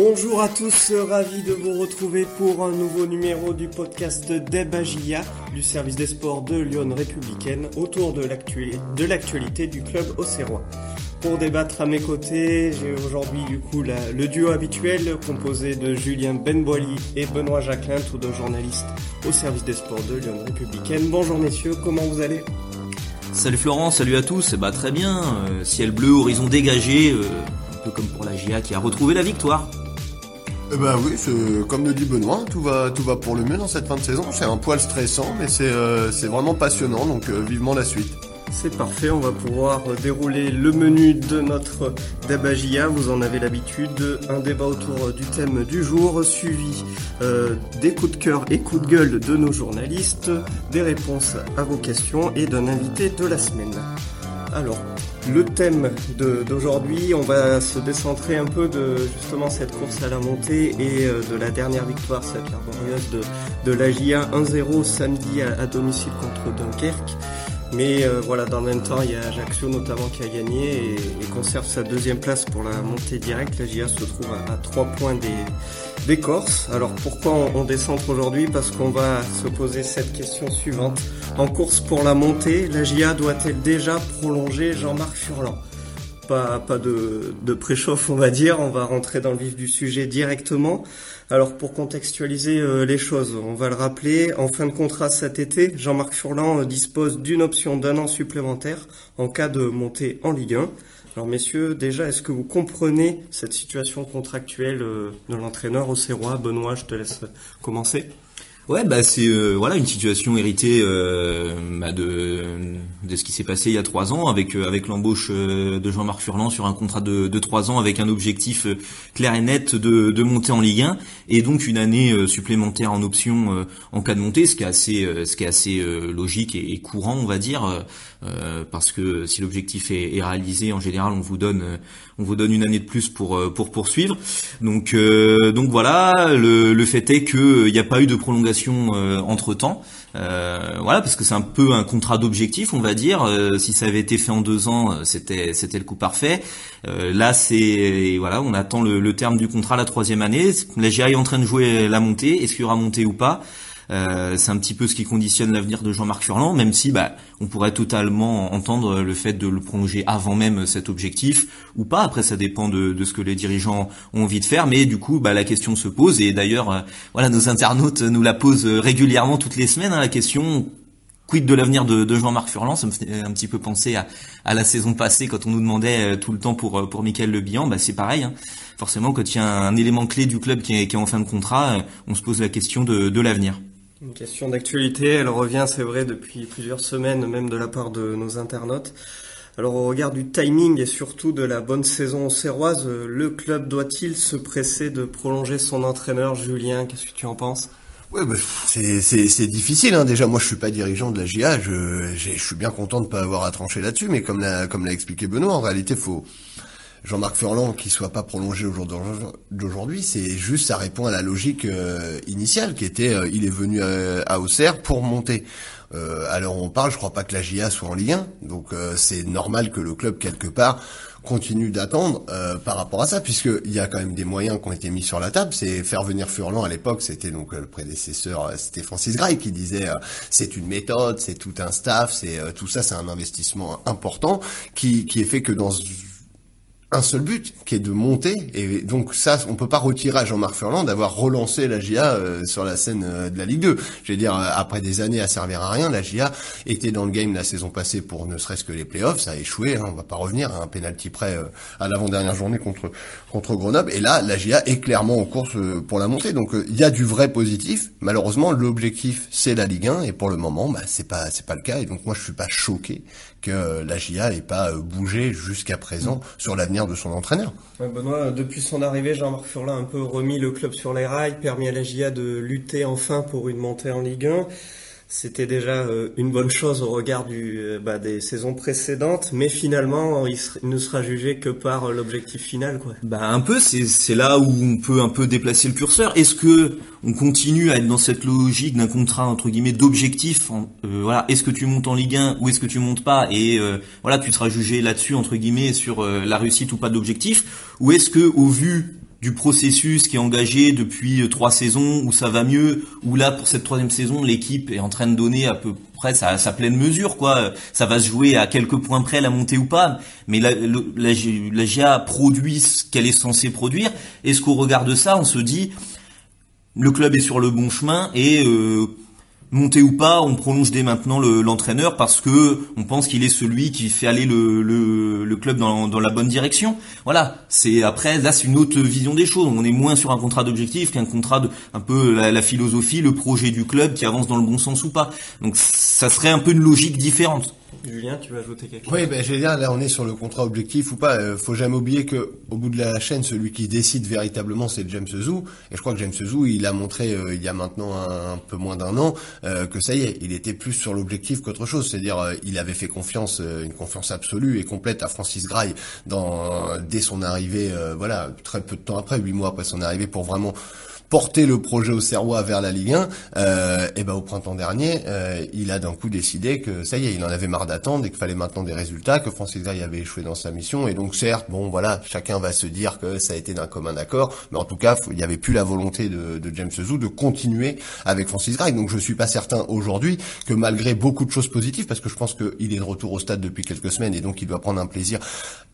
Bonjour à tous, ravi de vous retrouver pour un nouveau numéro du podcast Debagia du service des sports de Lyon Républicaine autour de l'actualité du club auxerrois. Pour débattre à mes côtés, j'ai aujourd'hui du coup le duo habituel composé de Julien Benboili et Benoît Jacquelin, tous deux journalistes au service des sports de Lyon Républicaine. Bonjour messieurs, comment vous allez? Salut Florent, salut à tous, bah très bien, euh, ciel bleu, horizon dégagé, euh, un peu comme pour la GIA qui a retrouvé la victoire. Eh ben oui, comme le dit Benoît, tout va, tout va pour le mieux dans cette fin de saison. C'est un poil stressant, mais c'est euh, vraiment passionnant, donc euh, vivement la suite. C'est parfait, on va pouvoir dérouler le menu de notre Dabagia. Vous en avez l'habitude, un débat autour du thème du jour, suivi euh, des coups de cœur et coups de gueule de nos journalistes, des réponses à vos questions et d'un invité de la semaine. Alors, le thème d'aujourd'hui, on va se décentrer un peu de justement cette course à la montée et euh, de la dernière victoire, cette laborieuse de, de l'AGIA 1-0 samedi à, domicile contre Dunkerque. Mais euh, voilà, dans le même temps, il y a Ajaccio notamment qui a gagné et, conserve sa deuxième place pour la montée directe. La GIA se trouve à, trois 3 points des, des Corses. Alors pourquoi on, descend aujourd'hui? Parce qu'on va se poser cette question suivante. En course pour la montée, la GIA doit-elle déjà prolonger Jean-Marc Furlan? Pas, pas de, de préchauffe, on va dire. On va rentrer dans le vif du sujet directement. Alors pour contextualiser euh, les choses, on va le rappeler, en fin de contrat cet été, Jean-Marc Furlan euh, dispose d'une option d'un an supplémentaire en cas de montée en Ligue 1. Alors messieurs, déjà, est-ce que vous comprenez cette situation contractuelle euh, de l'entraîneur au Serrois? Benoît, je te laisse commencer. Ouais, bah c'est euh, voilà une situation héritée euh, bah, de de ce qui s'est passé il y a trois ans avec euh, avec l'embauche de Jean-Marc Furlan sur un contrat de de trois ans avec un objectif clair et net de de monter en Ligue 1 et donc une année supplémentaire en option en cas de montée, ce qui est assez ce qui est assez logique et, et, courant on va dire parce que si l'objectif est, est, réalisé en général on vous donne on vous donne une année de plus pour pour poursuivre. Donc donc voilà le le fait est que il n'y a pas eu de prolongation euh, entre temps. Euh, voilà, parce que c'est un peu un contrat d'objectif, on va dire. Euh, si ça avait été fait en deux ans, c'était c'était le coup parfait. là, c'est voilà, on attend le, terme du contrat la troisième année. La GIA est en train de jouer la montée. Est-ce qu'il y aura montée ou pas? Euh, c'est un petit peu ce qui conditionne l'avenir de Jean-Marc Furlan, même si bah, on pourrait totalement entendre le fait de le prolonger avant même cet objectif ou pas. Après, ça dépend de, de ce que les dirigeants ont envie de faire, mais du coup, bah, la question se pose et d'ailleurs, euh, voilà, nos internautes nous la posent régulièrement toutes les semaines. Hein, la question quid de l'avenir de, de Jean-Marc Furlan Ça me fait un petit peu penser à, à, la saison passée quand on nous demandait euh, tout le temps pour pour Michael Le Bihan. Bah c'est pareil. Hein. Forcément, quand il y a un, élément clé du club qui est, qui est en fin de contrat, on se pose la question de, de l'avenir. Une question d'actualité, elle revient, c'est vrai, depuis plusieurs semaines, même de la part de nos internautes. Alors au regard du timing et surtout de la bonne saison serroise, le club doit-il se presser de prolonger son entraîneur Julien? Qu'est-ce que tu en penses? Ouais, bah, c'est difficile. Hein. Déjà, moi, je suis pas dirigeant de la GIA. Je, je suis bien content de pas avoir à trancher là-dessus. Mais comme l'a comme l'a expliqué Benoît, en réalité, faut Jean-Marc Furlan qui soit pas prolongé au jour d'aujourd'hui, c'est juste ça répond à la logique euh, initiale qui était euh, il est venu euh, à, Auxerre pour monter. alors on parle, je crois pas que la GIA soit en Ligue 1, donc c'est normal que le club quelque part continue d'attendre par rapport à ça, puisqu'il y a quand même des moyens qui ont été mis sur la table. C'est faire venir Furlan à l'époque, c'était donc le prédécesseur, c'était Francis Gray qui disait c'est une méthode, c'est tout un staff, c'est tout ça, c'est un investissement important qui qui est fait que dans un seul but, qui est de monter. Et donc ça, on peut pas retirer à Jean-Marc Furlan d'avoir relancé la GIA euh, sur la scène euh, de la Ligue 2. Je veux dire, euh, après des années à servir à rien, la GIA était dans le game la saison passée pour ne serait-ce que les playoffs. Ça a échoué, hein, on va pas revenir à un penalty près à l'avant-dernière journée contre contre Grenoble. Et là, la GIA est clairement en course pour la montée. Donc il y a du vrai positif. Malheureusement, l'objectif c'est la Ligue 1 et pour le moment, bah, c'est pas c'est pas le cas. Et donc moi, je suis pas choqué que la GIA n'ait pas bougé jusqu'à présent sur l'avenir de son entraîneur. Benoît, depuis son arrivée, Jean-Marc Furlan a un peu remis le club sur les rails, permis à la GIA de lutter enfin pour une montée en Ligue 1 c'était déjà euh, une bonne chose au regard du, euh, bah, des saisons précédentes, mais finalement, il, ne sera jugé que par euh, l'objectif final. Quoi. Bah, un peu, c'est là où on peut un peu déplacer le curseur. Est-ce que on continue à être dans cette logique d'un contrat entre guillemets d'objectif Voilà, est-ce que tu montes en Ligue 1 ou est-ce que tu montes pas Et voilà, tu seras jugé là-dessus entre guillemets sur la réussite ou pas d'objectif Ou est-ce que, au vu du processus qui est engagé depuis euh, trois saisons où ça va mieux, où là pour cette troisième saison l'équipe est en train de donner à peu près sa, sa, pleine mesure quoi. Ça va se jouer à quelques points près la montée ou pas, mais la, la, la GA produit ce qu'elle est censée produire. Est-ce qu'au regard de ça on se dit le club est sur le bon chemin et euh, monter ou pas, on prolonge dès maintenant l'entraîneur parce que on pense qu'il est celui qui fait aller le, club dans, la bonne direction. Voilà, c'est après là c'est une autre vision des choses. On est moins sur un contrat d'objectif qu'un contrat de un peu la, philosophie, le projet du club qui avance dans le bon sens ou pas. Donc ça serait un peu une logique différente. Julien, tu veux ajouter quelque chose Oui, ben j'allais dire, là on est sur le contrat objectif ou pas. Euh, faut jamais oublier que au bout de la chaîne, celui qui décide véritablement, c'est James Zou. Et je crois que James Zou, il a montré euh, il y a maintenant un, peu moins d'un an euh, que ça y est, il était plus sur l'objectif qu'autre chose. C'est-à-dire, euh, il avait fait confiance, euh, une confiance absolue et complète à Francis Graille dans dès son arrivée. voilà, très peu de temps après, huit mois après son arrivée, pour vraiment porter le projet au Serrois vers la Ligue 1, euh, et ben au printemps dernier, euh, il a d'un coup décidé que ça y est, il en avait marre d'attendre et qu'il fallait maintenant des résultats, que Francis Gray avait échoué dans sa mission, et donc certes, bon voilà, chacun va se dire que ça a été d'un commun accord, mais en tout cas, il n'y avait plus la volonté de, de James Zou de continuer avec Francis Gray. Donc je suis pas certain aujourd'hui que malgré beaucoup de choses positives, parce que je pense qu'il est de retour au stade depuis quelques semaines et donc il doit prendre un plaisir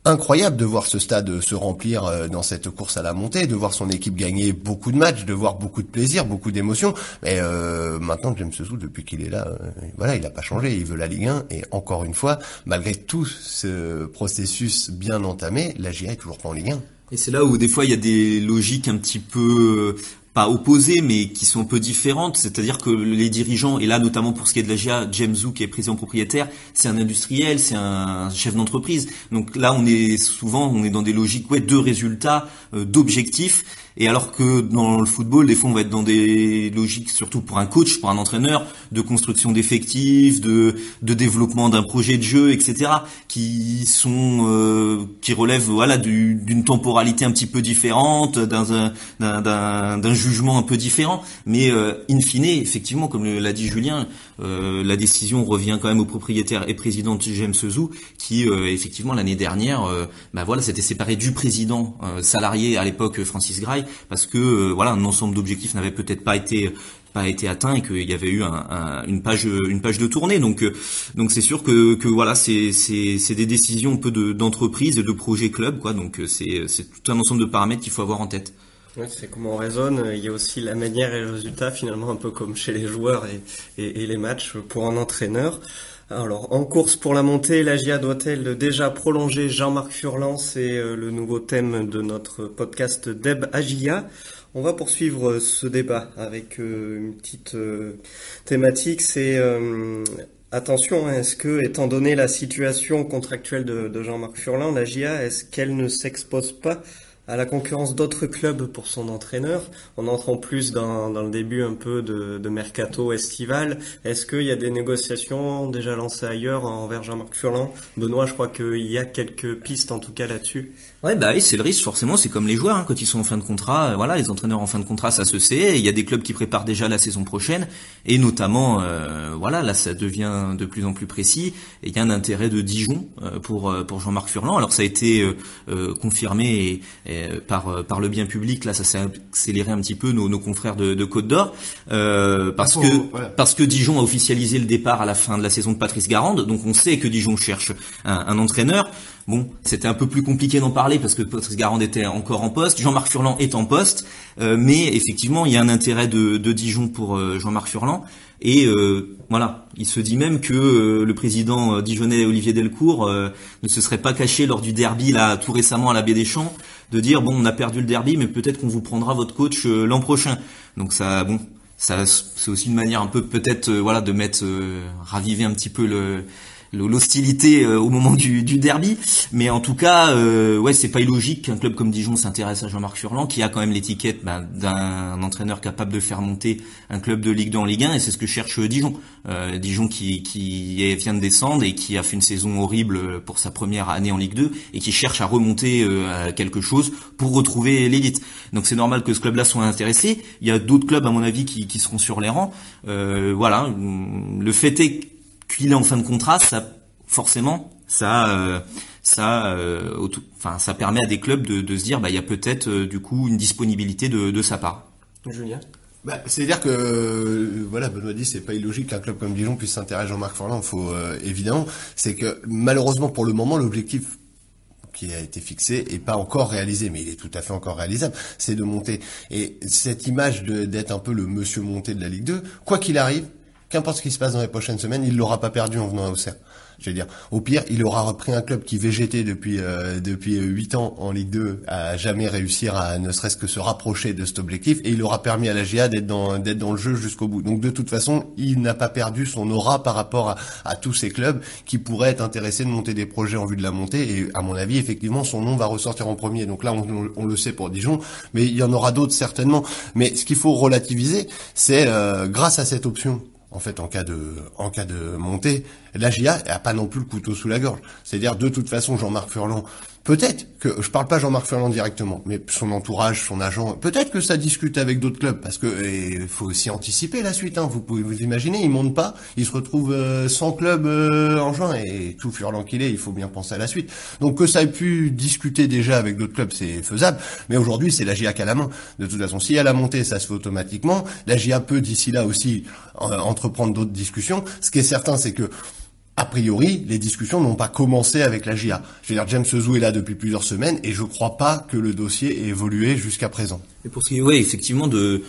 incroyable de voir ce stade se remplir euh, dans cette course à la montée, de voir son équipe gagner beaucoup de matchs, de voir beaucoup de plaisir, beaucoup d'émotions. Mais euh, maintenant, James Zou, depuis qu'il est là, euh, voilà, il n'a pas changé. Il veut la Ligue 1. Et encore une fois, malgré tout ce processus bien entamé, la GIA est toujours pas en Ligue 1. Et c'est là où des fois il y a des logiques un petit peu pas opposées, mais qui sont un peu différentes. C'est-à-dire que les dirigeants, et là notamment pour ce qui est de la GIA, James Zou qui est président propriétaire, c'est un industriel, c'est un chef d'entreprise. Donc là, on est souvent, on est dans des logiques ouais, de résultats, euh, d'objectifs. Et alors que dans le football, des fois, on va être dans des logiques, surtout pour un coach, pour un entraîneur, de construction d'effectifs, de, de développement d'un projet de jeu, etc., qui sont, euh, qui relèvent, voilà, d'une temporalité un petit peu différente, d'un jugement un peu différent. Mais euh, in fine, effectivement, comme l'a dit Julien, euh, la décision revient quand même au propriétaire et président James Zou, qui euh, effectivement l'année dernière, euh, bah voilà, s'était séparé du président salarié à l'époque Francis Gray, parce que voilà, un ensemble d'objectifs n'avait peut-être pas été pas été atteint et qu'il y avait eu un, une page une page de tournée donc donc c'est sûr que, que voilà c'est c'est des décisions un peu d'entreprise et de projet club quoi donc c'est c'est tout un ensemble de paramètres qu'il faut avoir en tête c'est comment on raisonne. Il y a aussi la manière et le résultat, finalement, un peu comme chez les joueurs et, et, les matchs pour un entraîneur. Alors, en course pour la montée, la GIA doit-elle déjà prolonger Jean-Marc Furlan? C'est euh, le nouveau thème de notre podcast Deb Agia. On va poursuivre ce débat avec euh, une petite euh, thématique. C'est Attention, hein, est-ce que, étant donné la situation contractuelle de, de Jean-Marc Furlan, la GIA, est-ce qu'elle ne s'expose pas à la concurrence d'autres clubs pour son entraîneur. On entre en plus dans, dans le début un peu de, de mercato estival. Est-ce qu'il y a des négociations déjà lancées ailleurs envers Jean-Marc Furlan? Benoît, je crois qu'il y a quelques pistes en tout cas là-dessus. Ouais, bah oui, c'est le risque forcément. C'est comme les joueurs hein, quand ils sont en fin de contrat. Euh, voilà, les entraîneurs en fin de contrat, ça se sait. Il y a des clubs qui préparent déjà la saison prochaine, et notamment, euh, voilà, là, ça devient de plus en plus précis. Et il y a un intérêt de Dijon euh, pour pour Jean-Marc Furlan. Alors ça a été confirmé par par le bien public. Là, ça s'est accéléré un petit peu nos, nos confrères de, de Côte d'Or parce que parce que Dijon a officialisé le départ à la fin de la saison de Patrice Garande. Donc on sait que Dijon cherche un, un entraîneur. Bon, c'était un peu plus compliqué d'en parler parce que Patrice Garande était encore en poste, Jean-Marc Furlan est en poste, euh, mais effectivement, il y a un intérêt de, Dijon pour euh, Jean-Marc Furlan. Et euh, voilà, il se dit même que le président dijonnais Olivier Delcourt ne se serait pas caché lors du derby là tout récemment à la Baie des Champs de dire bon on a perdu le derby mais peut-être qu'on vous prendra votre coach l'an prochain. Donc ça bon ça c'est aussi une manière un peu peut-être voilà de mettre raviver un petit peu le l'hostilité euh, au moment du, du, derby. Mais en tout cas, euh, ouais, c'est pas illogique qu'un club comme Dijon s'intéresse à Jean-Marc Furlan, qui a quand même l'étiquette ben, d'un entraîneur capable de faire monter un club de Ligue 2 en Ligue 1, et c'est ce que cherche Dijon. Euh, Dijon qui, qui vient de descendre et qui a fait une saison horrible pour sa première année en Ligue 2 et qui cherche à remonter euh, à quelque chose pour retrouver l'élite. Donc c'est normal que ce club-là soit intéressé. Il y a d'autres clubs, à mon avis, qui, qui seront sur les rangs. Euh, voilà. Le fait est qu'il est en fin de contrat, ça forcément ça euh, ça, enfin, ça permet à des clubs de, de se dire, bah, il y a peut-être du coup une disponibilité de, de sa part. Julien? Bah, c'est-à-dire que voilà, Benoît dit c'est pas illogique qu'un club comme Dijon puisse s'intéresser à Jean-Marc Furlan. Faut évidemment, c'est que malheureusement pour le moment l'objectif qui a été fixé et pas encore réalisé, mais il est tout à fait encore réalisable, c'est de monter. Et cette image d'être un peu le monsieur monté de la Ligue 2, quoi qu'il arrive, qu'importe ce qui se passe dans les prochaines semaines, il l'aura pas perdu en venant à Auxerre. Je veux dire, au pire, il aura repris un club qui végétait depuis euh, depuis huit ans en Ligue 2, à jamais réussir à ne serait-ce que se rapprocher de cet objectif, et il aura permis à la GA d'être dans d'être dans le jeu jusqu'au bout. Donc de toute façon, il n'a pas perdu son aura par rapport à, à, tous ces clubs qui pourraient être intéressés de monter des projets en vue de la montée. Et à mon avis, effectivement, son nom va ressortir en premier. Donc là, on, on le sait pour Dijon, mais il y en aura d'autres certainement. Mais ce qu'il faut relativiser, c'est euh, grâce à cette option en fait, en cas de, en cas de montée, la GIA n'a pas non plus le couteau sous la gorge. C'est-à-dire, de toute façon, Jean-Marc Furlan Peut-être que je parle pas Jean-Marc Ferland directement, mais son entourage, son agent, peut-être que ça discute avec d'autres clubs parce que il faut aussi anticiper la suite. Hein, vous pouvez vous imaginer, il monte pas, il se retrouve euh, sans club euh, en juin et tout Furlan qu'il est, il faut bien penser à la suite. Donc que ça ait pu discuter déjà avec d'autres clubs, c'est faisable. Mais aujourd'hui, c'est la GIA a la main. De toute façon, si elle a monté, ça se fait automatiquement. La GIA peut d'ici là aussi euh, entreprendre d'autres discussions. Ce qui est certain, c'est que a priori, les discussions n'ont pas commencé avec la GIA. Je veux dire, James Zou est là depuis plusieurs semaines et je ne crois pas que le dossier ait évolué jusqu'à présent. Et pour ce qui est, effectivement, de,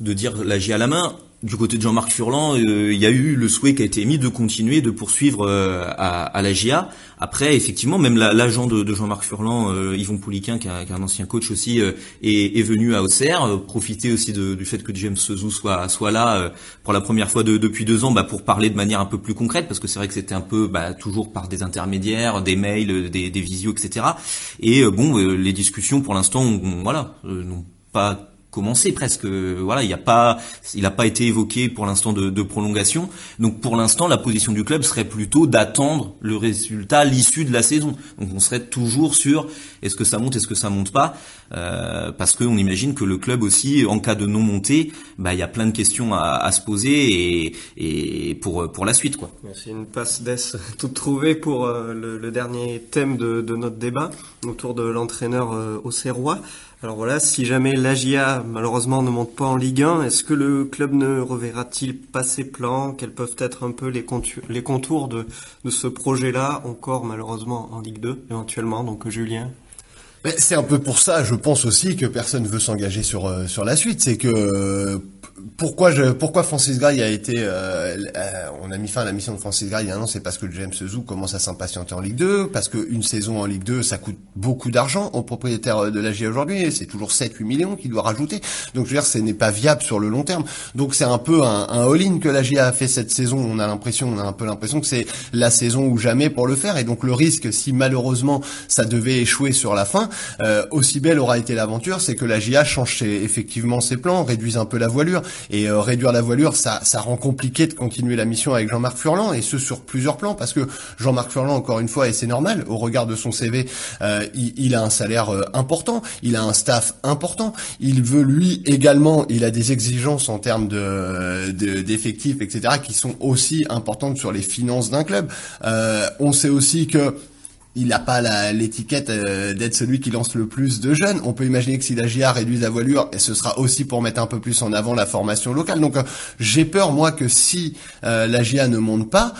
de dire la GIA à la main, du côté de Jean-Marc Furlan, euh, il y a eu le souhait qui a été émis de continuer, de poursuivre euh, à, la GIA. Après, effectivement, même l'agent de, Jean-Marc Furlan, euh, Yvon Pouliquin, qui, est un ancien coach aussi, est, venu à Auxerre, profiter aussi du fait que James Sezou soit, soit là pour la première fois depuis deux ans, bah, pour parler de manière un peu plus concrète, parce que c'est vrai que c'était un peu bah, toujours par des intermédiaires, des mails, des, des visios, etc. Et bon, les discussions pour l'instant, voilà, n'ont pas commencé presque. Voilà, il n'y a pas, il n'a pas été évoqué pour l'instant de, de, prolongation. Donc pour l'instant, la position du club serait plutôt d'attendre le résultat, l'issue de la saison. Donc on serait toujours sur est-ce que ça monte, est-ce que ça monte pas, euh, parce qu'on imagine que le club aussi, en cas de non montée, bah il y a plein de questions à, à se poser et, et pour pour la suite quoi. C'est une passe d'ess toute trouvée pour euh, le, le, dernier thème de, de, notre débat autour de l'entraîneur euh, au Serrois. Alors voilà, si jamais l'AGIA malheureusement ne monte pas en Ligue 1, est-ce que le club ne reverra-t-il pas ses plans Quels peuvent être un peu les, contours de ce projet-là, encore malheureusement en Ligue 2 éventuellement Donc Julien? C'est un peu pour ça, je pense aussi que personne veut s'engager sur euh, sur la suite. C'est que euh, pourquoi je pourquoi Francis Gray a été euh, on a mis fin à la mission de Francis Gray il y a un an, c'est parce que James Zou commence à s'impatienter en Ligue 2, parce qu'une saison en Ligue 2 ça coûte beaucoup d'argent au propriétaire de la GIA aujourd'hui, c'est toujours 7 8 millions qu'il doit rajouter. Donc je veux dire ce n'est pas viable sur le long terme. Donc c'est un peu un, un all-in que la GIA a fait cette saison, on a l'impression on a un peu l'impression que c'est la saison ou jamais pour le faire et donc le risque si malheureusement ça devait échouer sur la fin, euh, aussi belle aura été l'aventure, c'est que la GIA change effectivement ses plans, réduise un peu la voilure, et euh, réduire la voilure, ça, ça rend compliqué de continuer la mission avec Jean-Marc Furlan, et ce sur plusieurs plans, parce que Jean-Marc Furlan, encore une fois, et c'est normal, au regard de son CV, euh, il, a un salaire important, il a un staff important, il veut lui également, il a des exigences en termes de d'effectifs, etc., qui sont aussi importantes sur les finances d'un club. on sait aussi que il n'a pas l'étiquette euh, d'être celui qui lance le plus de jeunes. On peut imaginer que si la GIA réduit la voilure, et ce sera aussi pour mettre un peu plus en avant la formation locale. Donc euh, j'ai peur moi que si euh, la GIA ne monte pas,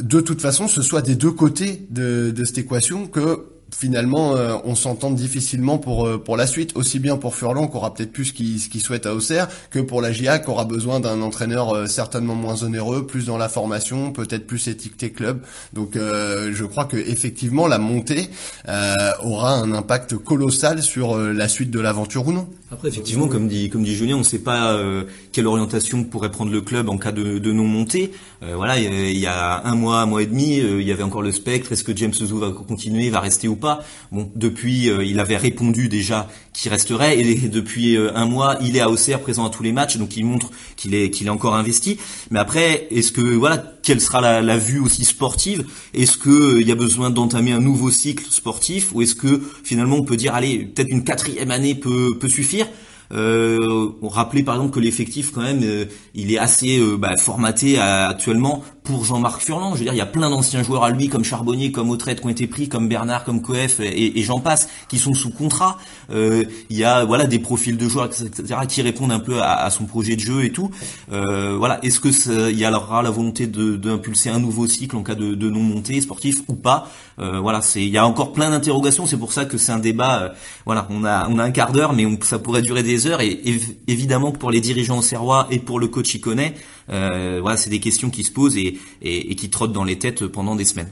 de toute façon, ce soit des deux côtés de cette équation que finalement, euh, on s'entend difficilement pour euh, pour la suite, aussi bien pour Furlan qui aura peut-être plus ce qu'il souhaite à Auxerre, que pour la GIA qui aura besoin d'un entraîneur euh, certainement moins onéreux, plus dans la formation, peut-être plus étiqueté club. Donc, je crois que effectivement, la montée aura un impact colossal sur la suite de l'aventure ou non. Après, effectivement, comme dit comme dit Julien, on ne sait pas quelle orientation pourrait prendre le club en cas de, de non montée. voilà, il y, a un mois, un mois et demi, il y avait encore le spectre. Est-ce que James Zou va continuer, va rester ou pas? Bon, depuis, euh, il avait répondu déjà qu'il resterait et depuis euh, un mois, il est à Auxerre, présent à tous les matchs, donc il montre qu'il est qu'il est encore investi. Mais après, est-ce que voilà, quelle sera la, vue aussi sportive. Est-ce que euh, il y a besoin d'entamer un nouveau cycle sportif ou est-ce que finalement on peut dire allez, peut-être une quatrième année peut suffire? Euh, rappeler par exemple que l'effectif quand même, euh, il est assez euh, bah, formaté actuellement pour Jean-Marc Furlan. Je veux dire, il y a plein d'anciens joueurs à lui comme Charbonnier, comme Autrette qui ont été pris, comme Bernard, comme Coef et, et j'en passe, qui sont sous contrat. Euh, il y a voilà des profils de joueurs etc qui répondent un peu à, à son projet de jeu et tout. Euh, voilà, est-ce que il y aura la volonté d'impulser un nouveau cycle en cas de, de non montée sportif ou pas? Euh, Voilà, c'est il y a encore plein d'interrogations. C'est pour ça que c'est un débat. Euh, voilà, on a on a un quart d'heure, mais ça pourrait durer des heures. Et, évidemment que pour les dirigeants serrois et pour le coach connaît euh, voilà, c'est des questions qui se posent et, qui trottent dans les têtes pendant des semaines.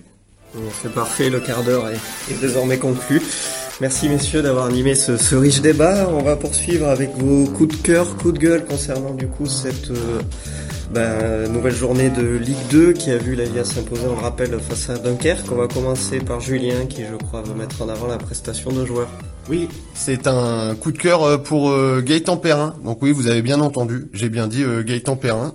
C'est parfait, le quart d'heure est, désormais conclu. Merci messieurs d'avoir animé ce, riche débat. On va poursuivre avec vos coups de cœur, coups de gueule concernant du coup cette euh, ben, nouvelle journée de Ligue 2 qui a vu la s'imposer, on le rappelle, face à Dunkerque. On va commencer par Julien qui je crois veut mettre en avant la prestation de joueurs. Oui, c'est un coup de cœur euh, pour euh, Gaëtan. Donc oui, vous avez bien entendu, j'ai bien dit euh, Gaëtan Perrin.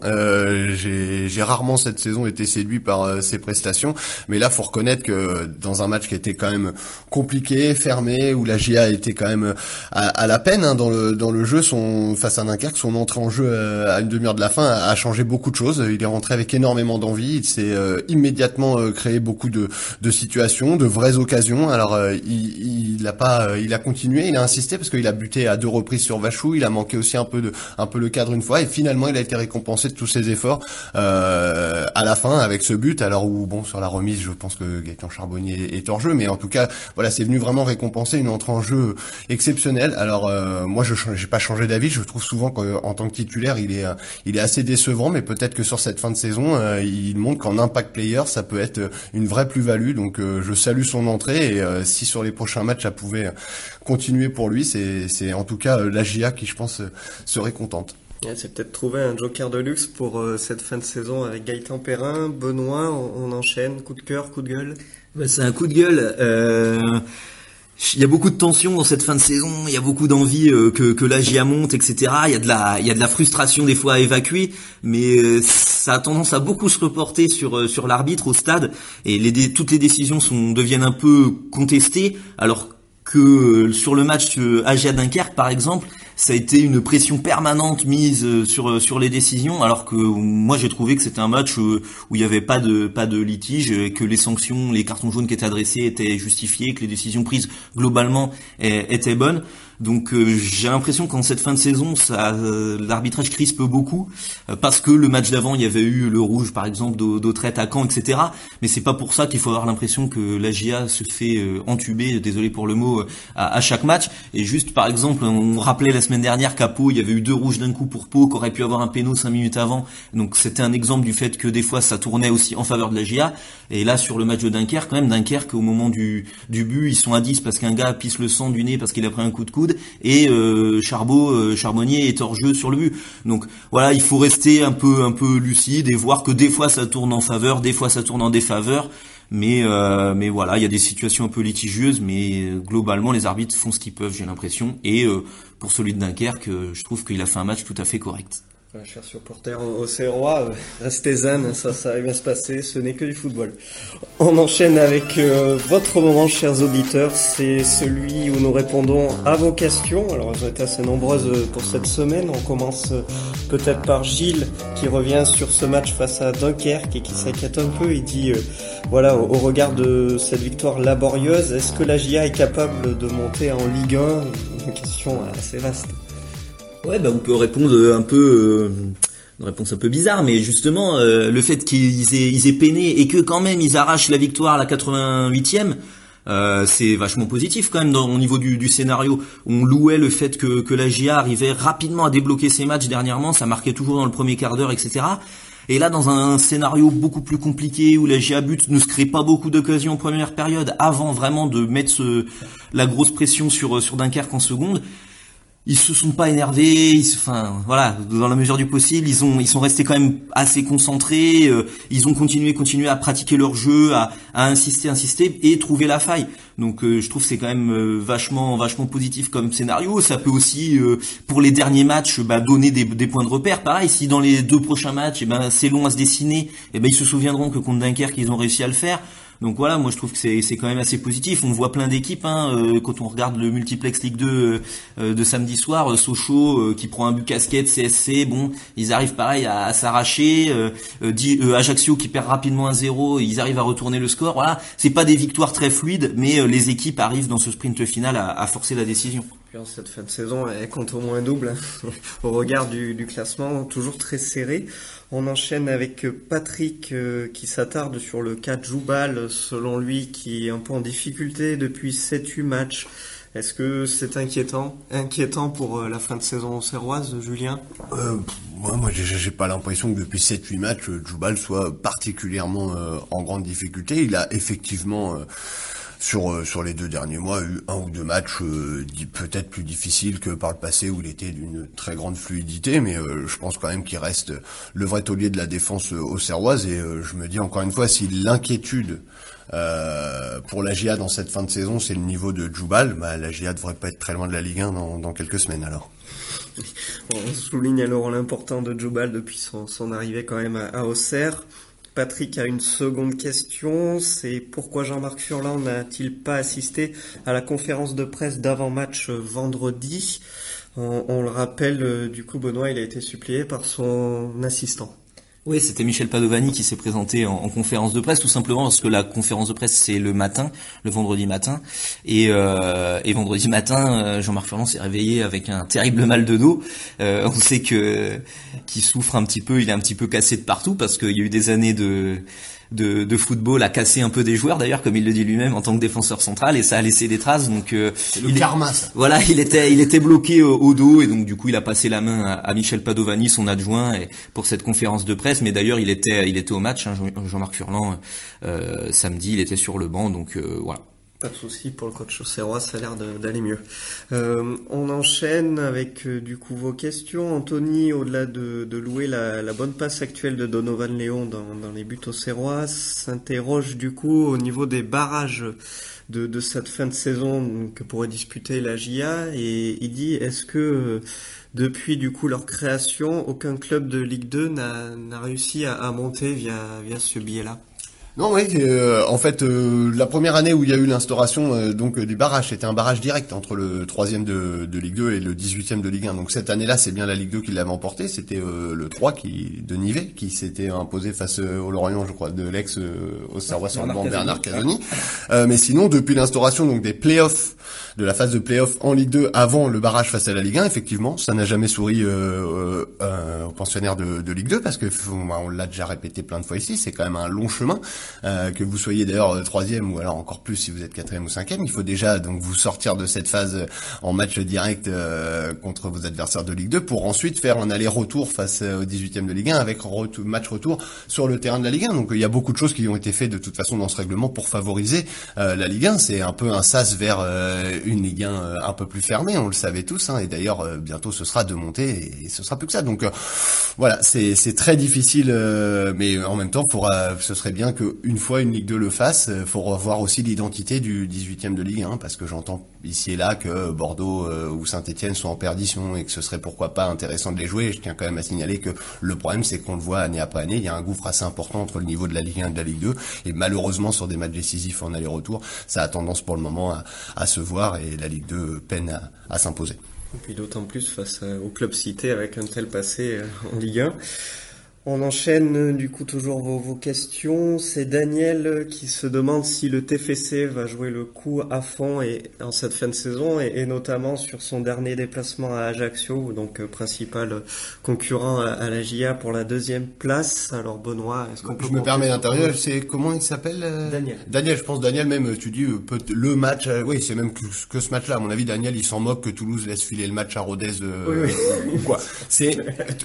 j'ai rarement cette saison été séduit par ses prestations, mais là faut reconnaître que dans un match qui était quand même compliqué, fermé, où la GIA était quand même à, la peine hein, dans le dans le jeu, son face à Dunkerque, son entrée en jeu à une demi-heure de la fin a, changé beaucoup de choses. Il est rentré avec énormément d'envie, il s'est immédiatement créé beaucoup de, de situations, de vraies occasions. Alors il, il a pas, il a continué, il a insisté parce qu'il a buté à deux reprises sur Vachou, il a manqué aussi un peu de un peu le cadre une fois et finalement il a été récompensé de tous ses efforts euh, à la fin avec ce but. Alors où bon sur la remise, je pense que Gaëtan Charbonnier est hors jeu, mais en tout cas voilà c'est venu vraiment récompenser une entrée en jeu exceptionnelle. Alors euh, moi je j'ai pas changé d'avis, je trouve souvent qu'en tant que titulaire il est il est assez décevant, mais peut-être que sur cette fin de saison euh, il montre qu'en impact player ça peut être une vraie plus-value. Donc euh, je salue son entrée et euh, si sur les prochains matchs ça pouvait continuer pour lui. C'est en tout cas euh, la GIA qui, je pense, euh, serait contente. c'est peut-être trouver un joker de luxe pour euh, cette fin de saison avec Gaëtan Perrin. Benoît, on, enchaîne. Coup de cœur, coup de gueule bah, C'est un coup de gueule. Il y a beaucoup de tension dans cette fin de saison, il y a beaucoup d'envie que, que la GIA monte, etc. Il y a de la, il y a de la frustration des fois à évacuer, mais ça a tendance à beaucoup se reporter sur sur l'arbitre au stade et les, toutes les décisions sont deviennent un peu contestées, alors que sur le match Agia Dunkerque par exemple, ça a été une pression permanente mise euh, sur euh, sur les décisions, alors que moi j'ai trouvé que c'était un match euh, où il n'y avait pas de pas de litige, que les sanctions, les cartons jaunes qui étaient adressés étaient justifiés, que les décisions prises globalement étaient bonnes. Donc j'ai l'impression qu'en cette fin de saison, ça, l'arbitrage crispe beaucoup parce que le match d'avant, il y avait eu le rouge par exemple d'autres attaquants, etc. Mais c'est pas pour ça qu'il faut avoir l'impression que la GIA se fait entuber, désolé pour le mot, à, chaque match. Et juste par exemple, on rappelait la semaine dernière qu'à Pau, il y avait eu deux rouges d'un coup pour Pau, qu'aurait pu avoir un péno cinq minutes avant. Donc c'était un exemple du fait que des fois ça tournait aussi en faveur de la GIA. Et là sur le match de Dunkerque, quand même Dunkerque au moment du, du but, ils sont à 10 parce qu'un gars pisse le sang du nez parce qu'il a pris un coup de coude et euh, Charbot, euh, Charbonnier est hors jeu sur le but. Donc voilà, il faut rester un peu un peu lucide et voir que des fois ça tourne en faveur, des fois ça tourne en défaveur. Mais euh, mais voilà, il y a des situations un peu litigieuses, mais globalement les arbitres font ce qu'ils peuvent, j'ai l'impression. Et pour celui de Dunkerque, je trouve qu'il a fait un match tout à fait correct. Chers supporters au CROA, euh, restez zen, ça, ça va bien se passer, ce n'est que du football. On enchaîne avec euh, votre moment, chers auditeurs, c'est celui où nous répondons à vos questions. Alors elles ont été assez nombreuses euh, pour cette semaine. On commence peut-être par Gilles qui revient sur ce match face à Dunkerque et qui s'inquiète un peu. Il dit, voilà, au, regard de cette victoire laborieuse, est-ce que la GIA est capable de monter en Ligue 1 Une question assez vaste. Ouais, bah on peut répondre un peu, euh, une réponse un peu bizarre, mais justement euh, le fait qu'ils aient, ils aient peiné et que quand même ils arrachent la victoire à la 88e. Euh, c'est vachement positif quand même dans, au niveau du, du, scénario. On louait le fait que, que la GIA arrivait rapidement à débloquer ses matchs dernièrement, ça marquait toujours dans le premier quart d'heure, etc. Et là, dans un scénario beaucoup plus compliqué où la GIA but ne se crée pas beaucoup d'occasions en première période, avant vraiment de mettre ce, la grosse pression sur sur Dunkerque en seconde, ils se sont pas énervés, ils enfin voilà, dans la mesure du possible, ils ont ils sont restés quand même assez concentrés, euh, ils ont continué continué à pratiquer leur jeu, à, à insister insister et trouver la faille. Donc euh, je trouve c'est quand même euh, vachement vachement positif comme scénario. Ça peut aussi pour les derniers matchs bah, donner des, des, points de repère. Pareil, si dans les deux prochains matchs, eh ben c'est long à se dessiner, eh ben ils se souviendront que contre Dunkerque ils ont réussi à le faire. Donc voilà, moi je trouve que c'est quand même assez positif. On voit plein d'équipes hein, euh, quand on regarde le multiplex Ligue 2 euh, de samedi soir, euh, Sochaux qui prend un but casquette, CSC, bon, ils arrivent pareil à, s'arracher. Ajaccio qui perd rapidement un 0 ils arrivent à retourner le score. Voilà, c'est pas des victoires très fluides, mais les équipes arrivent dans ce sprint final à, à forcer la décision. cette fin de saison, elle compte au moins double hein. au regard du, du classement, toujours très serré. On enchaîne avec Patrick euh, qui s'attarde sur le cas de Joubal, selon lui, qui est un peu en difficulté depuis 7-8 matchs. Est-ce que c'est inquiétant Inquiétant pour euh, la fin de saison serroise, Julien? Euh, Moi, moi j'ai pas l'impression que depuis 7-8 matchs, Joubal soit particulièrement en grande difficulté. Il a effectivement sur euh, sur les deux derniers mois, eu un ou deux matchs euh, peut-être plus difficiles que par le passé où il était d'une très grande fluidité, mais euh, je pense quand même qu'il reste le vrai taulier de la défense au Serroise et je me dis encore une fois si l'inquiétude pour la GIA dans cette fin de saison, c'est le niveau de Djoubal, bah, la GIA devrait pas être très loin de la Ligue 1 dans, dans quelques semaines alors. On souligne alors l'important de Djoubal depuis son, son, arrivée quand même à, à Auxerre. Patrick a une seconde question, c'est pourquoi Jean-Marc Furlan n'a-t-il pas assisté à la conférence de presse d'avant-match vendredi? On, le rappelle, euh, du coup Benoît, il a été supplié par son assistant. Oui, c'était Michel Padovani qui s'est présenté en, conférence de presse, tout simplement parce que la conférence de presse c'est le matin, le vendredi matin, et, euh, et vendredi matin, euh, Jean-Marc Furlan s'est réveillé avec un terrible mal de dos. Euh, on sait que qu'il souffre un petit peu, il est un petit peu cassé de partout parce qu'il y a eu des années de de, de, football a cassé un peu des joueurs d'ailleurs comme il le dit lui-même en tant que défenseur central et ça a laissé des traces donc euh, le karma ça. voilà il était il était bloqué au, dos et donc du coup il a passé la main à, Michel Padovani son adjoint et, pour cette conférence de presse mais d'ailleurs il était il était au match hein, Jean-Marc Furlan euh, samedi il était sur le banc donc euh, voilà pas de souci pour le coach Auxerrois, ça a l'air d'aller mieux. Euh, on enchaîne avec euh, du coup vos questions. Anthony, au-delà de, louer la, bonne passe actuelle de Donovan Léon dans, les buts Auxerrois, s'interroge du coup au niveau des barrages de, cette fin de saison que pourrait disputer la GIA et il dit est-ce que euh, depuis du coup leur création, aucun club de Ligue 2 n'a réussi à, monter via, via ce biais-là? Non, oui. Euh, en fait, euh, la première année où il y a eu l'instauration euh, donc du barrage, c'était un barrage direct entre le troisième de, de Ligue 2 et le 18e de Ligue 1. Donc cette année-là, c'est bien la Ligue 2 qui l'avait emporté. C'était le 3 qui de Nivelles qui s'était imposé face au Lorient, je crois, de l'ex au Serrois sur Bernard Casoni. mais sinon, depuis l'instauration donc des playoffs, de la phase de playoffs en Ligue 2 avant le barrage face à la Ligue 1, effectivement, ça n'a jamais souri aux pensionnaires de, de, Ligue 2 parce que on l'a déjà répété plein de fois ici, c'est quand même un long chemin. Euh, que vous soyez d'ailleurs euh, troisième ou alors encore plus si vous êtes quatrième ou cinquième, il faut déjà donc vous sortir de cette phase euh, en match direct contre vos adversaires de Ligue 2 pour ensuite faire un aller-retour face au 18e de Ligue 1 avec match retour sur le terrain de la Ligue 1. Donc il y a beaucoup de choses qui ont été faites de toute façon dans ce règlement pour favoriser la Ligue 1. C'est un peu un sas vers une Ligue 1 un peu plus fermée, on le savait tous. Hein, et d'ailleurs bientôt ce sera de monter et, ce sera plus que ça. Donc voilà, c'est très difficile, mais en même temps, faudra, ce serait bien que une fois une Ligue 2 le fasse, euh, faut revoir aussi l'identité du 18e de Ligue 1 parce que j'entends ici et là que Bordeaux euh, ou Saint-Etienne sont en perdition et que ce serait pourquoi pas intéressant de les jouer. Je tiens quand même à signaler que le problème c'est qu'on le voit année après année, il y a un gouffre assez important entre le niveau de la Ligue 1 et de la Ligue 2 et malheureusement sur des matchs décisifs en aller-retour, ça a tendance pour le moment à, se voir et la Ligue 2 peine à, à s'imposer. Et puis d'autant plus face au club cité avec un tel passé euh, en Ligue 1. On enchaîne euh, du coup toujours vos, vos questions. C'est Daniel euh, qui se demande si le TFC va jouer le coup à fond et en cette fin de saison et, notamment sur son dernier déplacement à Ajaccio, donc euh, principal concurrent à, la GIA pour la deuxième place. Alors Benoît, est-ce qu'on peut Je me permets d'intervenir. C'est comment il s'appelle Daniel. Daniel, je pense Daniel même. Tu dis le match. oui, c'est même que, ce match-là. À mon avis, Daniel, il s'en moque que Toulouse laisse filer le match à Rodez. oui, oui. quoi C'est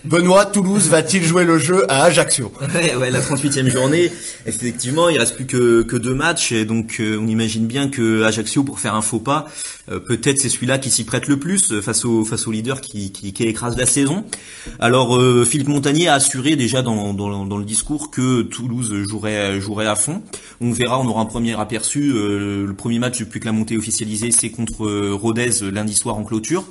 Benoît. Toulouse va-t-il jouer le jeu à Ajaccio. Ouais, ouais, la 38e journée. Effectivement, il reste plus que, que deux matchs et donc euh, on imagine bien que Ajaccio pour faire un faux pas, euh, peut-être c'est celui-là qui s'y prête le plus euh, face au face au leader qui, qui, qui écrase la saison. Alors Philippe Montagnier a assuré déjà dans, dans, dans, le discours que Toulouse jouerait jouerait à fond. On verra, on aura un premier aperçu. le premier match depuis que la montée est officialisée, c'est contre Rodez lundi soir en clôture.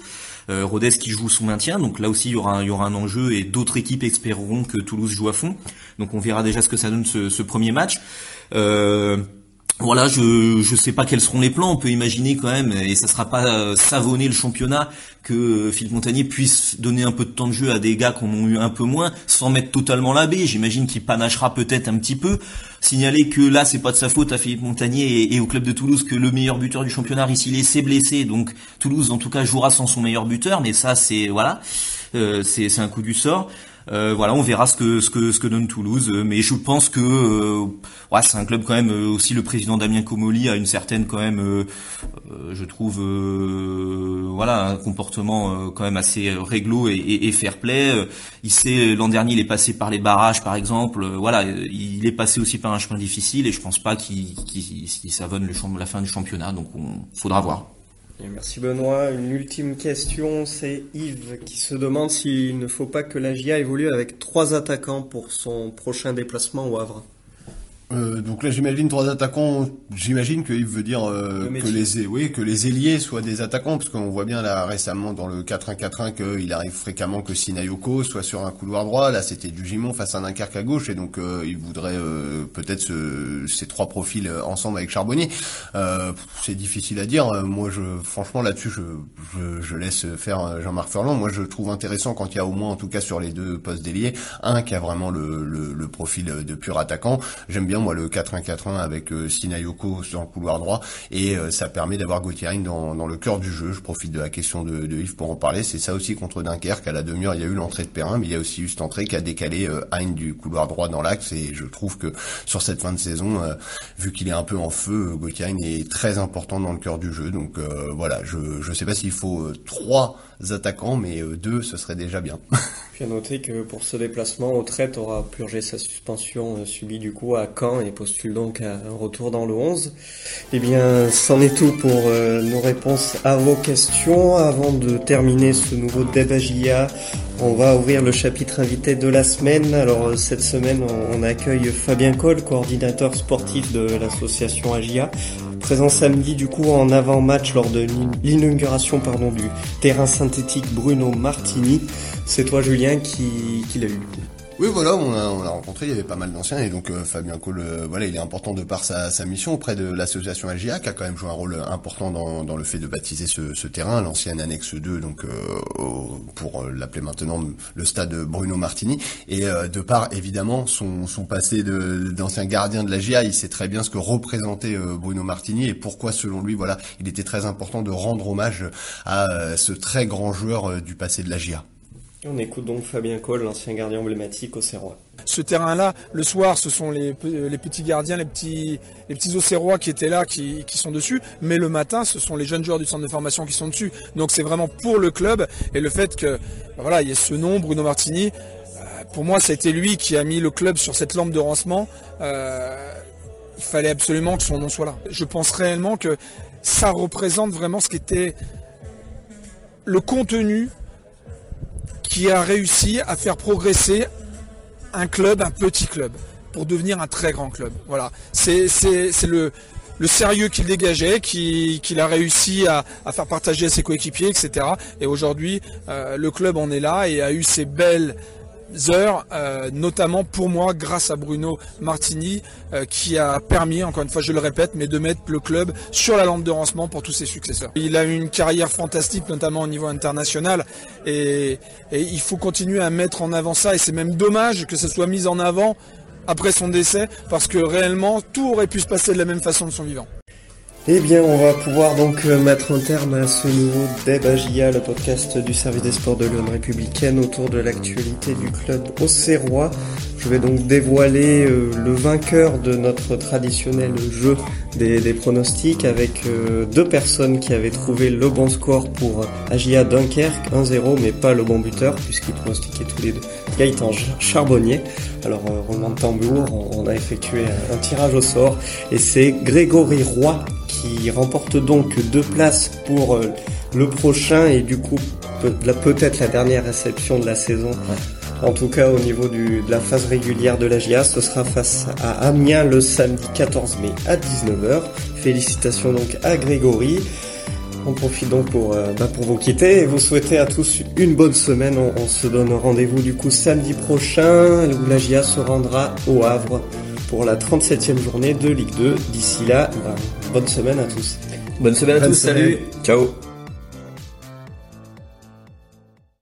Euh, Rodez qui joue son maintien, donc là aussi il y aura, un enjeu et d'autres équipes espéreront que Toulouse joue à fond. Donc on verra déjà ce que ça donne ce, ce premier match. Euh, voilà, je je sais pas quels seront les plans. On peut imaginer quand même, et ça sera pas euh, savonner le championnat que euh, Philippe Montagnier puisse donner un peu de temps de jeu à des gars qui en ont eu un peu moins, sans mettre totalement la baie. J'imagine qu'il panachera peut-être un petit peu. Signaler que là, c'est pas de sa faute à Philippe Montagnier et, au club de Toulouse que le meilleur buteur du championnat, il s'est blessé. Donc Toulouse, en tout cas, jouera sans son meilleur buteur. Mais ça, c'est voilà, euh, c'est un coup du sort. Euh, voilà, on verra ce que ce que ce que donne Toulouse, euh, mais je pense que euh, ouais, c'est un club quand même aussi le président Damien Comoli a une certaine quand même, je trouve, voilà, un comportement quand même assez réglo et, et, fair play. Il sait l'an dernier il est passé par les barrages par exemple, voilà, il est passé aussi par un chemin difficile et je pense pas qu'il qu savonne la fin du championnat, donc on faudra voir merci Benoît. Une ultime question, c'est Yves qui se demande s'il ne faut pas que la GIA évolue avec trois attaquants pour son prochain déplacement au Havre. Euh, donc là, j'imagine trois attaquants. J'imagine qu'il veut dire euh, que les oui que les ailiers soient des attaquants, parce qu'on voit bien là récemment dans le 4-1-4-1 qu'il arrive fréquemment que Sinayoko soit sur un couloir droit. Là, c'était du Gimon face à un Dunkerque à gauche, et donc euh, il voudrait euh, peut-être ces trois profils ensemble avec Charbonnier. c'est difficile à dire. Moi, je franchement là-dessus, je, je, je, laisse faire Jean-Marc Ferland. Moi, je trouve intéressant quand il y a au moins, en tout cas sur les deux postes d'ailier, un qui a vraiment le, le, le profil de pur attaquant. J'aime bien moi le 4-1-4-1 avec euh, Sinayoko sur le couloir droit et euh, ça permet d'avoir Gauthier dans, dans le cœur du jeu. Je profite de la question de, Yves pour en parler. C'est ça aussi contre Dunkerque. À la demi-heure, il y a eu l'entrée de Perrin, mais il y a aussi eu cette entrée qui a décalé euh, Hein du couloir droit dans l'axe et je trouve que sur cette fin de saison, vu qu'il est un peu en feu, Gauthier est très important dans le cœur du jeu. Donc voilà, je ne sais pas s'il faut trois attaquants, mais deux, ce serait déjà bien. À noter que pour ce déplacement, aura purgé sa suspension subie du coup à Caen et postule donc à un retour dans le 11. Eh bien, c'en est tout pour euh, nos réponses à vos questions. Avant de terminer ce nouveau débat on va ouvrir le chapitre invité de la semaine. Alors euh, cette semaine, on, accueille Fabien Coll, coordinateur sportif de l'association AGIA, présent samedi du coup en avant-match lors de l'inauguration pardon du terrain synthétique Bruno Martini. C'est toi Julien qui, qui l'a eu. Oui, voilà, on l'a rencontré, il y avait pas mal d'anciens et donc euh, Fabien Cole, euh, voilà, il est important de par sa, mission auprès de l'association AGIA qui a quand même joué un rôle important dans, le fait de baptiser ce, ce terrain, l'ancienne annexe 2, donc euh, pour l'appeler maintenant le stade Bruno Martini et de par évidemment son, son passé d'ancien gardien de l'AGIA, il sait très bien ce que représentait Bruno Martini et pourquoi selon lui, voilà, il était très important de rendre hommage à ce très grand joueur du passé de l'AGIA. On écoute donc Fabien Cole, l'ancien gardien emblématique au Serrois. Ce terrain-là, le soir, ce sont les, petits gardiens, les petits, les petits Auxerrois qui étaient là, qui, sont dessus. Mais le matin, ce sont les jeunes joueurs du centre de formation qui sont dessus. Donc c'est vraiment pour le club. Et le fait que, voilà, il y ait ce nom, Bruno Martini, euh, pour moi, c'était lui qui a mis le club sur cette lampe de rancement. Euh, il fallait absolument que son nom soit là. Je pense réellement que ça représente vraiment ce qui était le contenu qui a réussi à faire progresser un club, un petit club, pour devenir un très grand club. Voilà, c'est le, sérieux qu'il dégageait, qu'il a réussi à, faire partager à ses coéquipiers, etc. Et aujourd'hui, euh, le club en est là et a eu ses belles heures, euh, notamment pour moi grâce à Bruno Martini, euh, qui a permis, encore une fois je le répète, mais de mettre le club sur la lampe de rancement pour tous ses successeurs. Il a eu une carrière fantastique, notamment au niveau international, et, et il faut continuer à mettre en avant ça, et c'est même dommage que ça soit mis en avant après son décès, parce que réellement tout aurait pu se passer de la même façon de son vivant. Eh bien, on va pouvoir donc euh, mettre un terme à ce nouveau Débagia, le podcast du service des sports de Lyon républicaine autour de l'actualité du club auxerrois. Je vais donc dévoiler euh, le vainqueur de notre traditionnel jeu des, pronostics avec euh, deux personnes qui avaient trouvé le bon score pour Agia Dunkerque 1-0 mais pas le bon buteur puisqu'ils pronostiquaient tous les deux Gaëtan Charbonnier. Alors roulement de tambour, on, a effectué un tirage au sort et c'est Grégory Roy qui remporte donc deux places pour euh, le prochain et du coup peut-être la dernière réception de la saison. En tout cas au niveau de la phase régulière de la GIA, ce sera face à Amiens le samedi 14 mai à 19h. Félicitations donc à Grégory. On profite donc pour, euh, bah, pour vous quitter et vous souhaiter à tous une bonne semaine. On, se donne rendez-vous du coup samedi prochain où la GIA se rendra au Havre pour la 37e journée de Ligue 2. D'ici là, ben, bonne semaine à tous. Bonne semaine à Bonne tous, semaine. salut, ciao